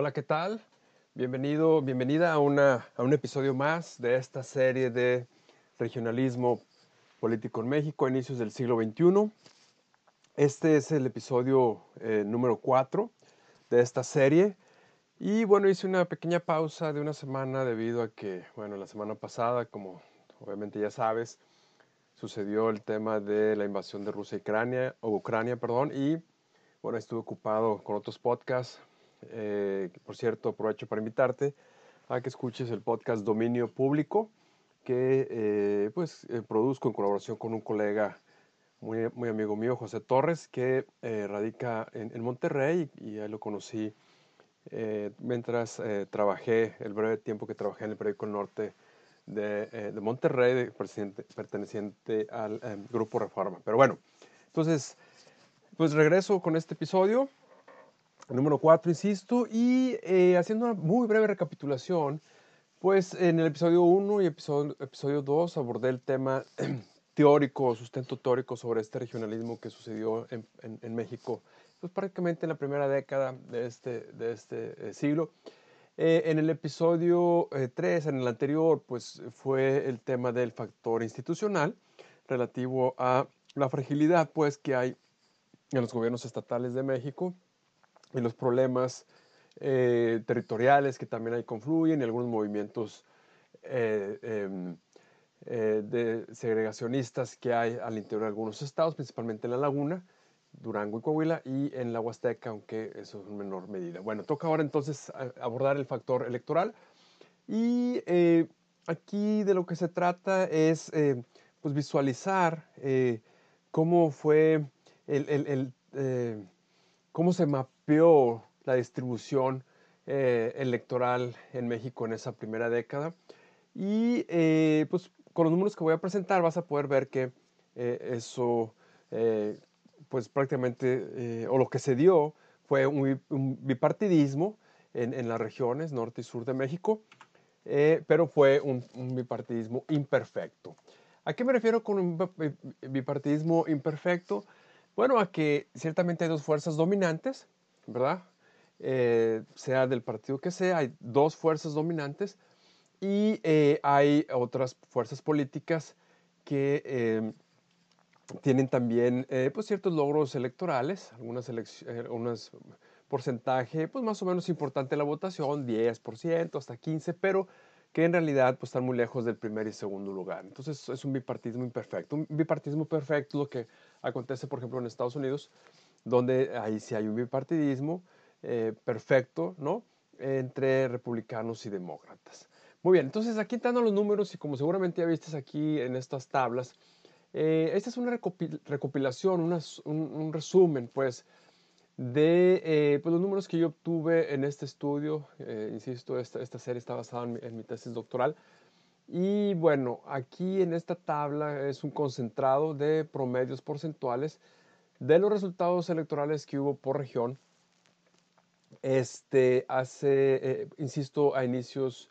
Hola, ¿qué tal? Bienvenido, bienvenida a, una, a un episodio más de esta serie de regionalismo político en México a inicios del siglo XXI. Este es el episodio eh, número 4 de esta serie. Y bueno, hice una pequeña pausa de una semana debido a que, bueno, la semana pasada, como obviamente ya sabes, sucedió el tema de la invasión de Rusia y Ucrania, o Ucrania, perdón, y bueno, estuve ocupado con otros podcasts. Eh, por cierto, aprovecho para invitarte a que escuches el podcast Dominio Público, que eh, pues eh, produzco en colaboración con un colega muy, muy amigo mío, José Torres, que radica en, en, Monterrey y ahí lo conocí mientras trabajé, el breve tiempo que trabajé en el periódico Norte de, de Monterrey, perteneciente al Grupo Reforma. Pero bueno, entonces pues regreso con este episodio, número 4, insisto, y eh, haciendo una muy breve recapitulación, pues en el episodio 1 y episodio, episodio 2 abordé el tema teórico, sustento teórico sobre este regionalismo que sucedió en, en, México, pues prácticamente en la primera década de este, de este eh, siglo. Eh, en el episodio 3, en el anterior, pues fue el tema del factor institucional relativo a la fragilidad pues que hay en los gobiernos estatales de México y los problemas eh, territoriales que también ahí confluyen y algunos movimientos eh, em, eh, de segregacionistas que hay al interior de algunos estados, principalmente en la Laguna, Durango y Coahuila, y en la Huasteca, aunque eso es en menor medida. Bueno, toca ahora entonces abordar el factor electoral y aquí de lo que se trata es pues visualizar cómo fue el, eh, cómo se mapeó la distribución eh, electoral en México en esa primera década. Y eh, pues con los números que voy a presentar vas a poder ver que eso, pues prácticamente, o lo que se dio fue un, bipartidismo en, las regiones norte y sur de México, pero fue un, un bipartidismo imperfecto. ¿A qué me refiero con un bipartidismo imperfecto? Bueno, a que ciertamente hay dos fuerzas dominantes, ¿verdad? Eh, sea del partido que sea, hay dos fuerzas dominantes y eh, hay otras fuerzas políticas que eh, tienen también pues ciertos logros electorales, algunas unos porcentaje pues más o menos importante la votación, 10%, hasta 15%, pero que en realidad pues, están muy lejos del primer y segundo lugar. Entonces es un bipartidismo imperfecto. Un bipartidismo perfecto lo que acontece, por ejemplo, en Estados Unidos, donde ahí sí hay un bipartidismo eh, perfecto, ¿no? Entre republicanos y demócratas. Muy bien, entonces aquí entrando los números y como seguramente ya viste aquí en estas tablas, eh, esta es una recopilación, un, un, resumen, pues, de eh, pues, los números que yo obtuve en este estudio. insisto, esta, esta, serie está basada en mi tesis doctoral. Y bueno, aquí en esta tabla es un concentrado de promedios porcentuales de los resultados electorales que hubo por región. Este hace, eh, insisto, a inicios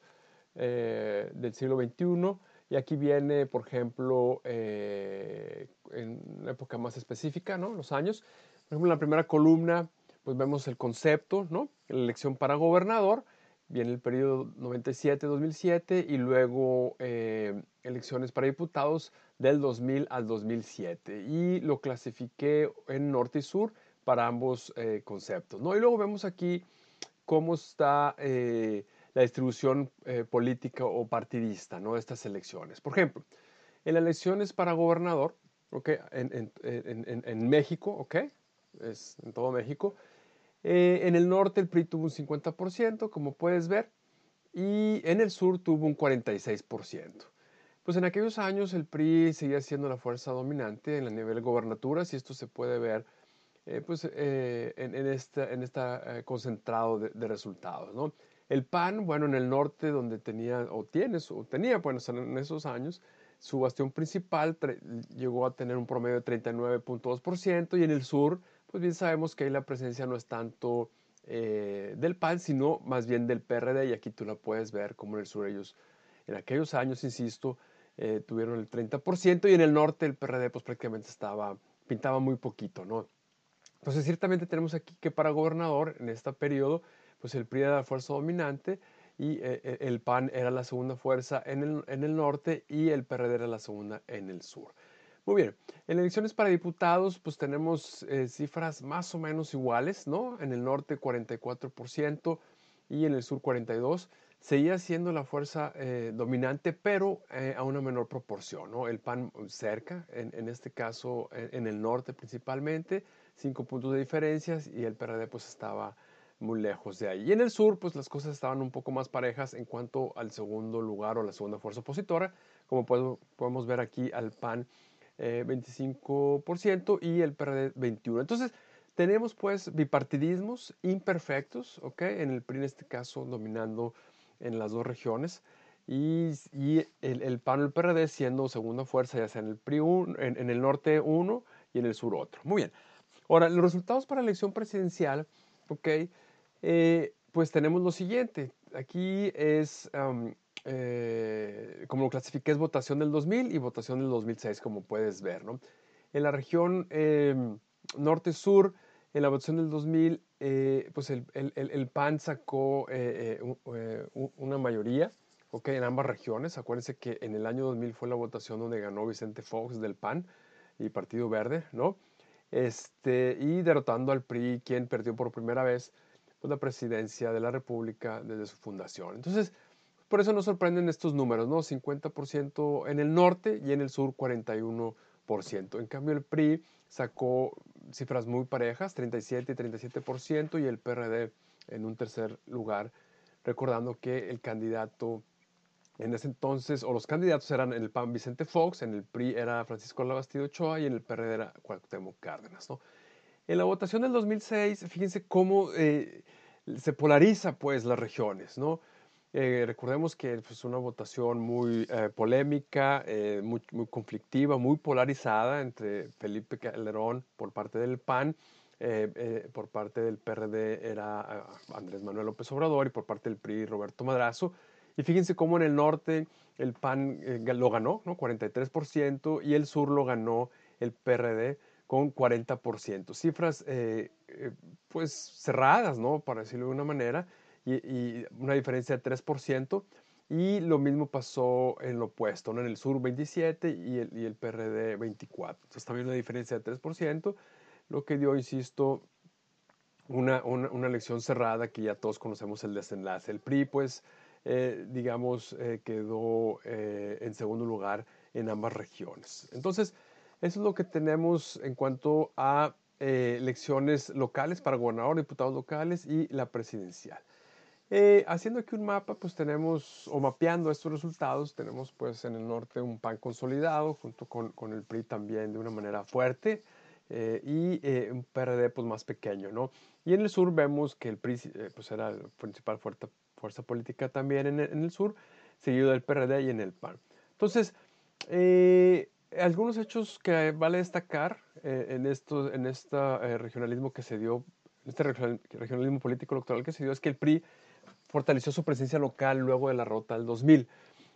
eh, del siglo XXI. Y aquí viene, por ejemplo, eh, en una época más específica, ¿no? Los años. Por ejemplo, en la primera columna, pues vemos el concepto, ¿no? La elección para gobernador viene el periodo 97-2007 y luego eh, elecciones para diputados del 2000 al 2007 y lo clasifiqué en norte y sur para ambos eh, conceptos. ¿no? Y luego vemos aquí cómo está eh, la distribución política o partidista ¿no? de estas elecciones. Por ejemplo, en las elecciones para gobernador, okay, en, en, en, en México, okay, es en todo México, eh, en el norte el PRI tuvo un 50%, como puedes ver, y en el sur tuvo un 46%. Pues en aquellos años el PRI seguía siendo la fuerza dominante en el nivel de gobernaturas y esto se puede ver eh, pues, eh, en, en, esta, en este concentrado de, resultados. ¿no? El PAN, bueno, en el norte donde tenía, o tiene, o tenía, bueno, en esos años, su bastión principal llegó a tener un promedio de 39.2% y en el sur pues bien sabemos que ahí la presencia no es tanto eh, del PAN, sino más bien del PRD, y aquí tú la puedes ver como en el sur ellos, en aquellos años, insisto, eh, tuvieron el 30%, y en el norte el PRD pues prácticamente estaba, pintaba muy poquito, ¿no? Entonces ciertamente tenemos aquí que para gobernador en este periodo, pues el PRI era la fuerza dominante y el PAN era la segunda fuerza en el, en el norte y el PRD era la segunda en el sur. Muy bien, en elecciones para diputados pues tenemos cifras más o menos iguales, ¿no? En el norte 44% y en el sur 42% seguía siendo la fuerza eh, dominante, pero eh, a una menor proporción. ¿no? El PAN cerca, en, este caso en, el norte principalmente, cinco puntos de diferencias y el PRD pues estaba muy lejos de ahí. Y en el sur pues las cosas estaban un poco más parejas en cuanto al segundo lugar o la segunda fuerza opositora, como podemos ver aquí al PAN 25% eh, y el PRD 21%. Entonces, tenemos pues bipartidismos imperfectos, ¿ok? En el PRI en este caso dominando en las dos regiones. Y, el, el, PAN y el PRD siendo segunda fuerza, ya sea en el PRI en, el norte uno y en el sur otro. Muy bien. Ahora, los resultados para la elección presidencial, ok, eh, pues tenemos lo siguiente. Aquí es, eh, como lo clasifiqué, es votación del 2000 y votación del 2006, como puedes ver, ¿no? En la región em, norte-sur, en la votación del 2000, eh, pues el, el, el, PAN sacó eh, eh, una mayoría okay, en ambas regiones. Acuérdense que en el año 2000 fue la votación donde ganó Vicente Fox del PAN y Partido Verde, ¿no? Este, y derrotando al PRI, quien perdió por primera vez pues, la presidencia de la República desde su fundación. Entonces, por eso nos sorprenden estos números, ¿no? 50% en el norte y en el sur 41%. En cambio, el PRI sacó cifras muy parejas, 37 y 37%, y el PRD en un tercer lugar, recordando que el candidato en ese entonces, o los candidatos eran el PAN Vicente Fox, en el PRI era Francisco Labastida Ochoa y en el PRD era Cuauhtémoc Cárdenas. ¿no? En la votación del 2006, fíjense cómo eh, se polariza pues las regiones, ¿no? Eh, recordemos que es pues, una votación muy eh, polémica, eh, muy, muy, conflictiva, muy polarizada entre Felipe Calderón por parte del PAN, por parte del PRD era ah, Andrés Manuel López Obrador y por parte del PRI Roberto Madrazo. Y fíjense cómo en el norte el PAN lo ganó, ¿no? 43%, y el sur lo ganó el PRD con 40%. Cifras pues cerradas, ¿no? Para decirlo de una manera y, una diferencia de 3%. Y lo mismo pasó en lo opuesto, ¿no? en el sur 27 y el, y el PRD 24. Entonces también una diferencia de 3%, lo que dio, insisto, una, una, una, elección cerrada que ya todos conocemos el desenlace. El PRI, pues, eh, digamos, eh, quedó eh, en segundo lugar en ambas regiones. Entonces, eso es lo que tenemos en cuanto a elecciones locales para gobernador, diputados locales y la presidencial. Eh, haciendo aquí un mapa, pues tenemos, o mapeando estos resultados, tenemos pues en el norte un PAN consolidado, junto con, con el PRI también de una manera fuerte, eh, y eh, un PRD pues más pequeño, ¿no? Y en el sur vemos que el PRI pues era la principal fuerza, fuerza política también en el, en el, sur, seguido del PRD y en el PAN. Entonces, algunos hechos que vale destacar en, esto, en este regionalismo que se dio, este regionalismo político electoral que se dio, es que el PRI fortaleció su presencia local luego de la rota del 2000.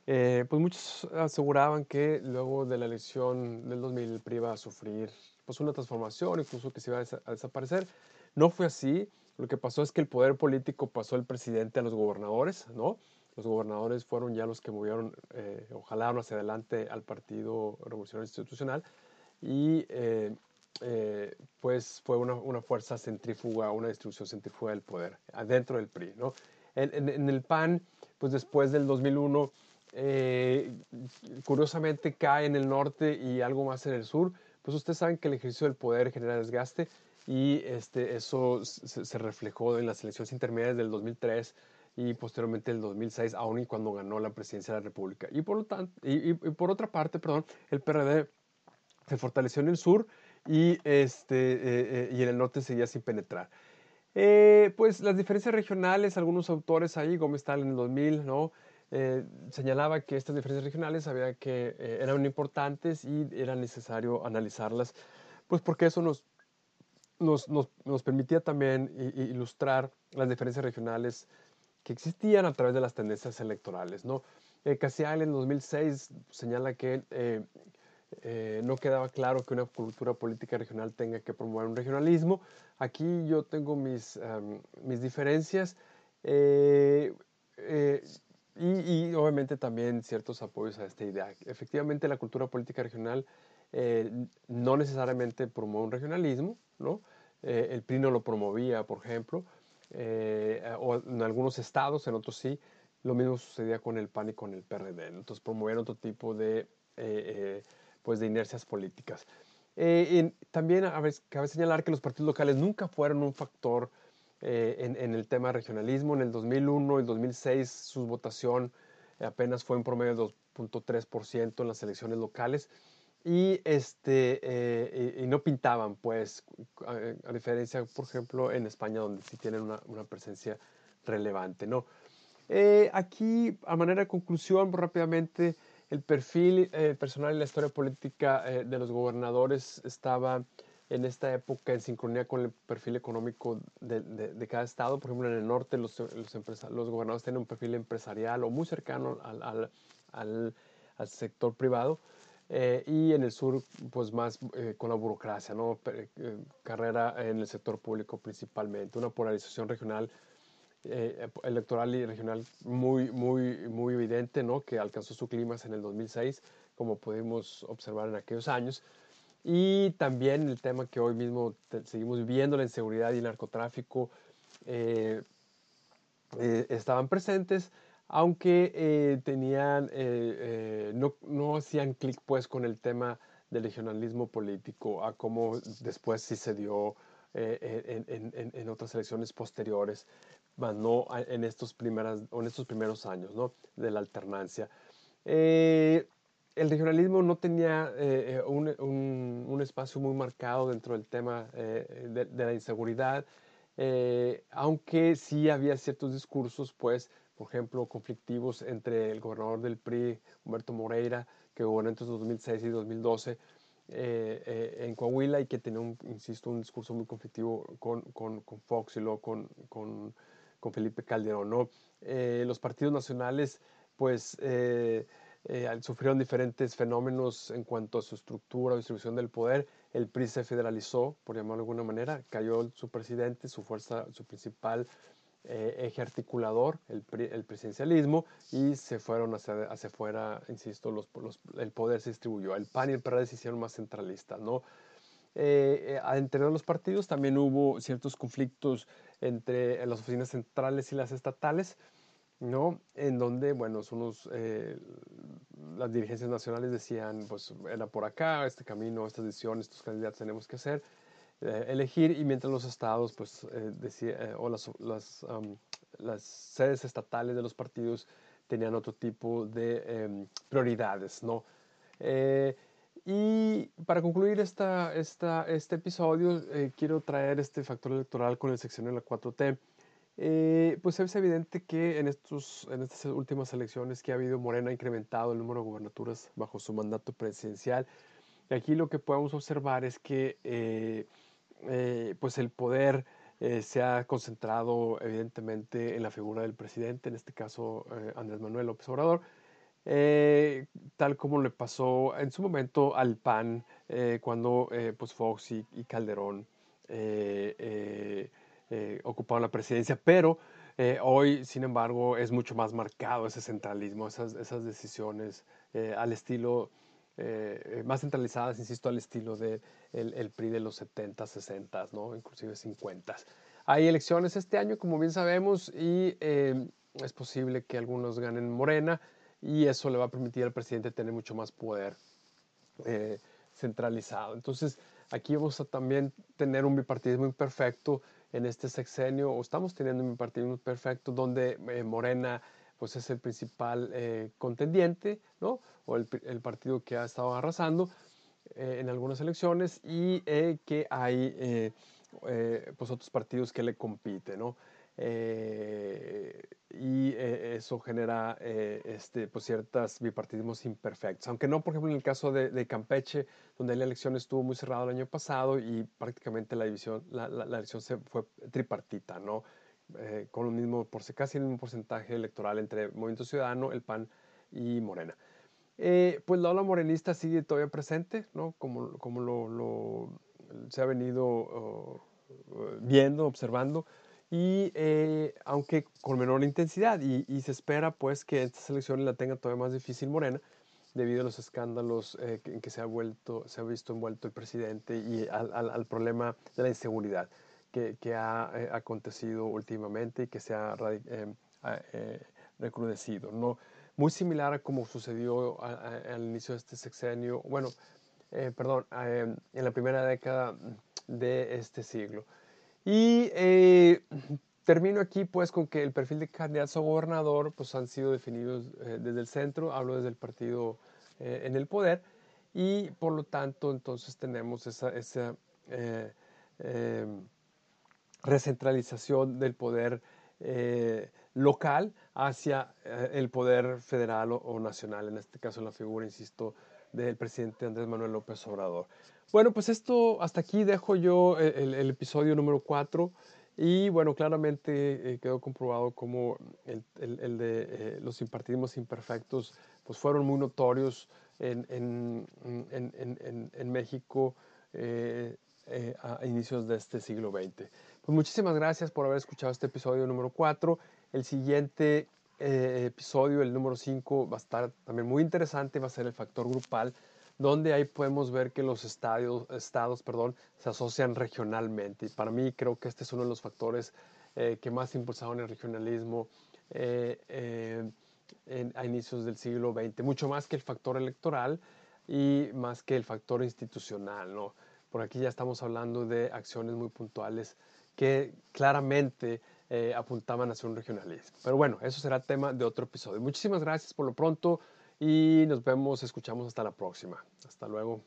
Eh, pues muchos aseguraban que luego de la elección del 2000 el PRI iba a sufrir pues una transformación, incluso que se iba a, desaparecer. No fue así. Lo que pasó es que el poder político pasó del presidente a los gobernadores, ¿no? Los gobernadores fueron ya los que movieron eh, o hacia adelante al Partido Revolucionario Institucional y eh, eh, pues fue una, una, fuerza centrífuga, una distribución centrífuga del poder adentro del PRI, ¿no? En, el PAN, pues después del 2001, eh, curiosamente cae en el norte y algo más en el sur, pues ustedes saben que el ejercicio del poder genera desgaste y este, eso se, reflejó en las elecciones intermedias del 2003 y posteriormente el 2006, aún y cuando ganó la presidencia de la República. Y por, lo tanto, y, por otra parte, perdón, el PRD se fortaleció en el sur y, este, eh, eh, y en el norte seguía sin penetrar. Eh, pues las diferencias regionales, algunos autores ahí, Gómez Tal en el 2000, ¿no? Eh, señalaba que estas diferencias regionales había que, eh, eran importantes y era necesario analizarlas, pues porque eso nos, nos, nos, permitía también ilustrar las diferencias regionales que existían a través de las tendencias electorales. ¿no? Casial en 2006 señala que eh, no quedaba claro que una cultura política regional tenga que promover un regionalismo. Aquí yo tengo mis, mis diferencias Eh, eh, y, obviamente también ciertos apoyos a esta idea. Efectivamente, la cultura política regional no necesariamente promueve un regionalismo, ¿no? el PRI no lo promovía, por ejemplo, o en algunos estados, en otros sí. Lo mismo sucedía con el PAN y con el PRD. Entonces promovieron otro tipo de, pues de inercias políticas. también cabe señalar que los partidos locales nunca fueron un factor eh, en, el tema regionalismo. En el 2001 y el 2006 su votación apenas fue en promedio de 2.3% en las elecciones locales y, este, eh, y, no pintaban, pues, a, diferencia, por ejemplo, en España, donde sí tienen una, una presencia relevante, ¿no? Eh, aquí, a manera de conclusión, rápidamente, el perfil personal y la historia política de los gobernadores estaba en esta época en sincronía con el perfil económico de, cada estado. Por ejemplo, en el norte los, gobernadores tienen un perfil empresarial o muy cercano al, sector privado. Eh, y en el sur, pues más eh, con la burocracia. Eh, carrera en el sector público principalmente, una polarización regional, electoral y regional muy, muy, muy evidente, ¿no? Que alcanzó su clima en el 2006, como pudimos observar en aquellos años. Y también el tema que hoy mismo seguimos viviendo, la inseguridad y el narcotráfico, eh, eh, estaban presentes, aunque eh, tenían, no, no, hacían clic pues con el tema del regionalismo político, a cómo después sí se dio en, en, en, otras elecciones posteriores, más no en estos, primeras, en estos primeros años ¿no? de la alternancia el regionalismo no tenía eh, eh, un, un, espacio muy marcado dentro del tema eh, de, la inseguridad, aunque sí había ciertos discursos, pues, por ejemplo, conflictivos entre el gobernador del PRI, Humberto Moreira, que gobernó entre 2006 y 2012 en Coahuila y que tenía, un, insisto, un discurso muy conflictivo con, con, con Fox y luego con, con, con Felipe Calderón. ¿no? los partidos nacionales, pues, eh, sufrieron diferentes fenómenos en cuanto a su estructura o distribución del poder. El PRI se federalizó, por llamarlo de alguna manera, cayó su presidente, su fuerza, su principal eh, eje articulador, el, el, presidencialismo, y se fueron hacia, hacia afuera, insisto, el poder se distribuyó. El PAN y el PRD se hicieron más centralistas, ¿no? Eh, eh entre los partidos también hubo ciertos conflictos entre las oficinas centrales y las estatales, ¿no? En donde, bueno, unos, eh, las dirigencias nacionales decían, pues era por acá, este camino, estas decisiones, estos candidatos tenemos que hacer, eh, elegir, y mientras los estados, pues, eh, decía, o las, las, las, sedes estatales de los partidos tenían otro tipo de em, prioridades, ¿no? Y para concluir esta, esta, este episodio, quiero traer este factor electoral con el sección de la 4T. Eh, pues es evidente que en, estos, en estas últimas elecciones que ha habido, Morena ha incrementado el número de gubernaturas bajo su mandato presidencial. Y aquí lo que podemos observar es que eh, eh, pues el poder se ha concentrado evidentemente en la figura del presidente, en este caso Andrés Manuel López Obrador, tal como le pasó en su momento al PAN cuando pues Fox y, y Calderón eh, ocuparon la presidencia, pero eh, hoy, sin embargo, es mucho más marcado ese centralismo, esas, esas decisiones eh, al estilo, más centralizadas, insisto, al estilo de el PRI de los 70, 60, ¿no? inclusive 50. Hay elecciones este año, como bien sabemos, y es posible que algunos ganen Morena, y eso le va a permitir al presidente tener mucho más poder centralizado. Entonces, aquí vamos a también tener un bipartidismo imperfecto en este sexenio, o estamos teniendo un partido perfecto donde eh, Morena pues es el principal eh, contendiente, ¿no? O el, el, partido que ha estado arrasando eh, en algunas elecciones y que hay pues otros partidos que le compiten, ¿no? Eh, y eh, eso genera eh, este, pues ciertos bipartidismos imperfectos. Aunque no, por ejemplo, en el caso de, Campeche, donde la elección estuvo muy cerrada el año pasado y prácticamente la, división, la, la, elección se fue tripartita, ¿no? con el mismo, por casi el mismo porcentaje electoral entre Movimiento Ciudadano, el PAN y Morena. pues la ola morenista sigue todavía presente, ¿no? Como, como lo, lo se ha venido oh, viendo, observando y eh, aunque con menor intensidad y, se espera pues que estas elecciones la tenga todavía más difícil Morena debido a los escándalos eh, en que se ha vuelto se ha visto envuelto el presidente y al, problema de la inseguridad que, que ha eh, acontecido últimamente y que se ha recrudecido no muy similar a como sucedió al inicio de este sexenio bueno perdón en la primera década de este siglo y eh, termino aquí pues con que el perfil de candidato a gobernador pues han sido definidos eh, desde el centro, hablo desde el partido eh, en el poder y por lo tanto entonces tenemos esa, esa recentralización del poder local hacia el poder federal o, nacional, en este caso la figura, insisto, del presidente Andrés Manuel López Obrador. Bueno, pues esto, hasta aquí dejo yo el, episodio número 4 y bueno, claramente eh, quedó comprobado cómo el, de eh, los impartidismos imperfectos pues fueron muy notorios en, en, en, en México eh, a inicios de este siglo XX. Pues muchísimas gracias por haber escuchado este episodio número 4. El siguiente episodio, el número 5, va a estar también muy interesante, va a ser el factor grupal donde ahí podemos ver que los estadios, estados perdón, se asocian regionalmente. Y para mí creo que este es uno de los factores eh, que más impulsaron el regionalismo eh, eh, a inicios del siglo XX, mucho más que el factor electoral y más que el factor institucional. ¿no? Por aquí ya estamos hablando de acciones muy puntuales que claramente apuntaban hacia un regionalismo. Pero bueno, eso será tema de otro episodio. Muchísimas gracias por lo pronto y nos vemos, escuchamos hasta la próxima. Hasta luego.